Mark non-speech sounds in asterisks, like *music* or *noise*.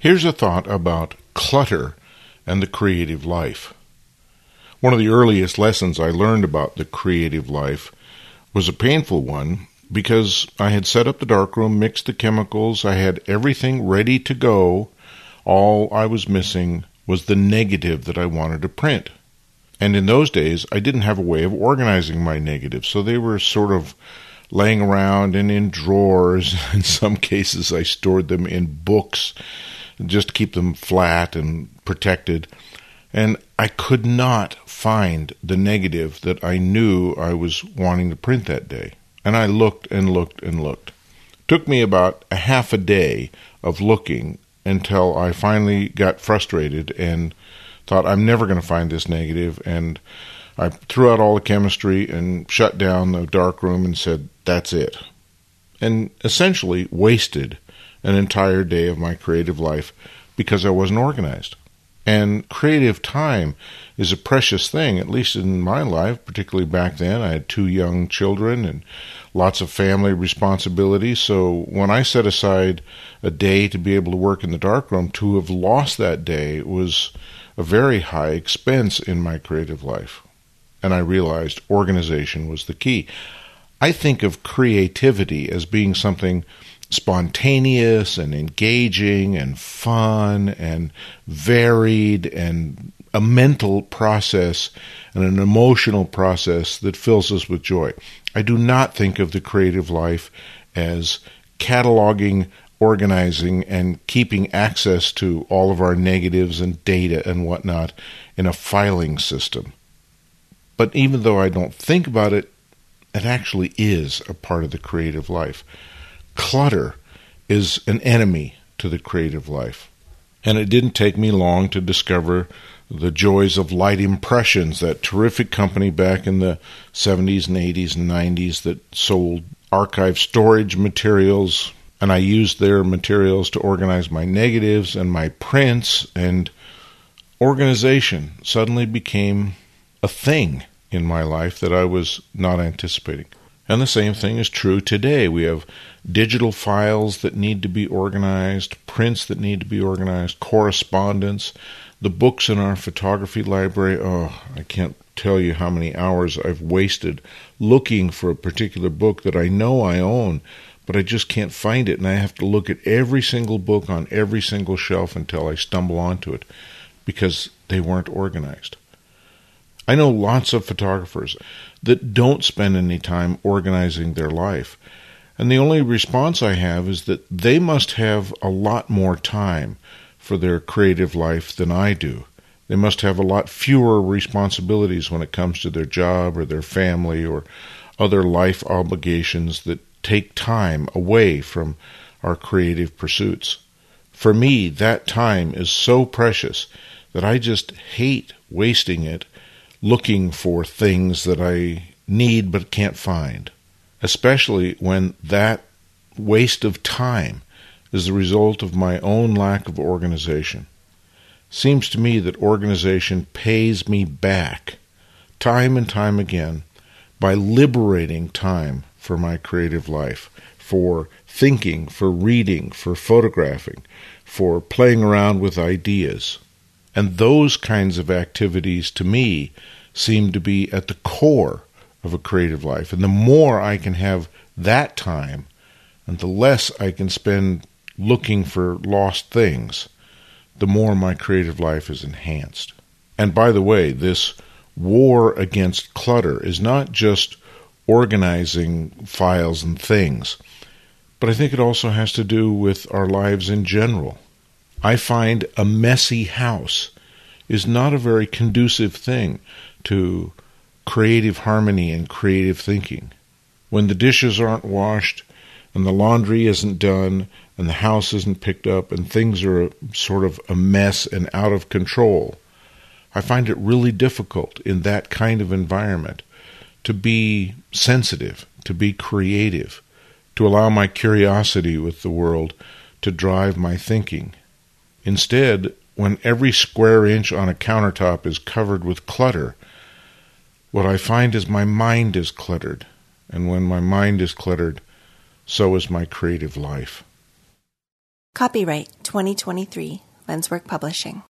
Here's a thought about clutter and the creative life. One of the earliest lessons I learned about the creative life was a painful one because I had set up the darkroom, mixed the chemicals, I had everything ready to go. All I was missing was the negative that I wanted to print. And in those days, I didn't have a way of organizing my negatives, so they were sort of laying around and in drawers. *laughs* In some cases, I stored them in books just to keep them flat and protected. And I could not find the negative that I knew I was wanting to print that day. And I looked and looked and looked. It took me about a half a day of looking until I finally got frustrated and thought I'm never going to find this negative. negative and I threw out all the chemistry and shut down the dark room and said that's it. And essentially wasted an entire day of my creative life because I wasn't organized. And creative time is a precious thing, at least in my life, particularly back then. I had two young children and lots of family responsibilities. So when I set aside a day to be able to work in the darkroom, to have lost that day was a very high expense in my creative life. And I realized organization was the key. I think of creativity as being something spontaneous and engaging and fun and varied and a mental process and an emotional process that fills us with joy. I do not think of the creative life as cataloging, organizing, and keeping access to all of our negatives and data and whatnot in a filing system. But even though I don't think about it, it actually is a part of the creative life clutter is an enemy to the creative life. And it didn't take me long to discover the joys of Light Impressions, that terrific company back in the 70s and 80s and 90s that sold archive storage materials. And I used their materials to organize my negatives and my prints, and organization suddenly became a thing in my life that I was not anticipating. And the same thing is true today. We have digital files that need to be organized, prints that need to be organized, correspondence, the books in our photography library. Oh, I can't tell you how many hours I've wasted looking for a particular book that I know I own, but I just can't find it. And I have to look at every single book on every single shelf until I stumble onto it because they weren't organized. I know lots of photographers that don't spend any time organizing their life. And the only response I have is that they must have a lot more time for their creative life than I do. They must have a lot fewer responsibilities when it comes to their job or their family or other life obligations that take time away from our creative pursuits. For me, that time is so precious that I just hate wasting it looking for things that I need but can't find, especially when that waste of time is the result of my own lack of organization. Seems to me that organization pays me back time and time again by liberating time for my creative life, for thinking, for reading, for photographing, for playing around with ideas. And those kinds of activities to me seem to be at the core of a creative life. And the more I can have that time and the less I can spend looking for lost things, the more my creative life is enhanced. And by the way, this war against clutter is not just organizing files and things, but I think it also has to do with our lives in general. I find a messy house is not a very conducive thing to creative harmony and creative thinking. When the dishes aren't washed and the laundry isn't done and the house isn't picked up and things are sort of a mess and out of control, I find it really difficult in that kind of environment to be sensitive, to be creative, to allow my curiosity with the world to drive my thinking. Instead, when every square inch on a countertop is covered with clutter, what I find is my mind is cluttered. And when my mind is cluttered, so is my creative life. Copyright 2023, Lenswork Publishing.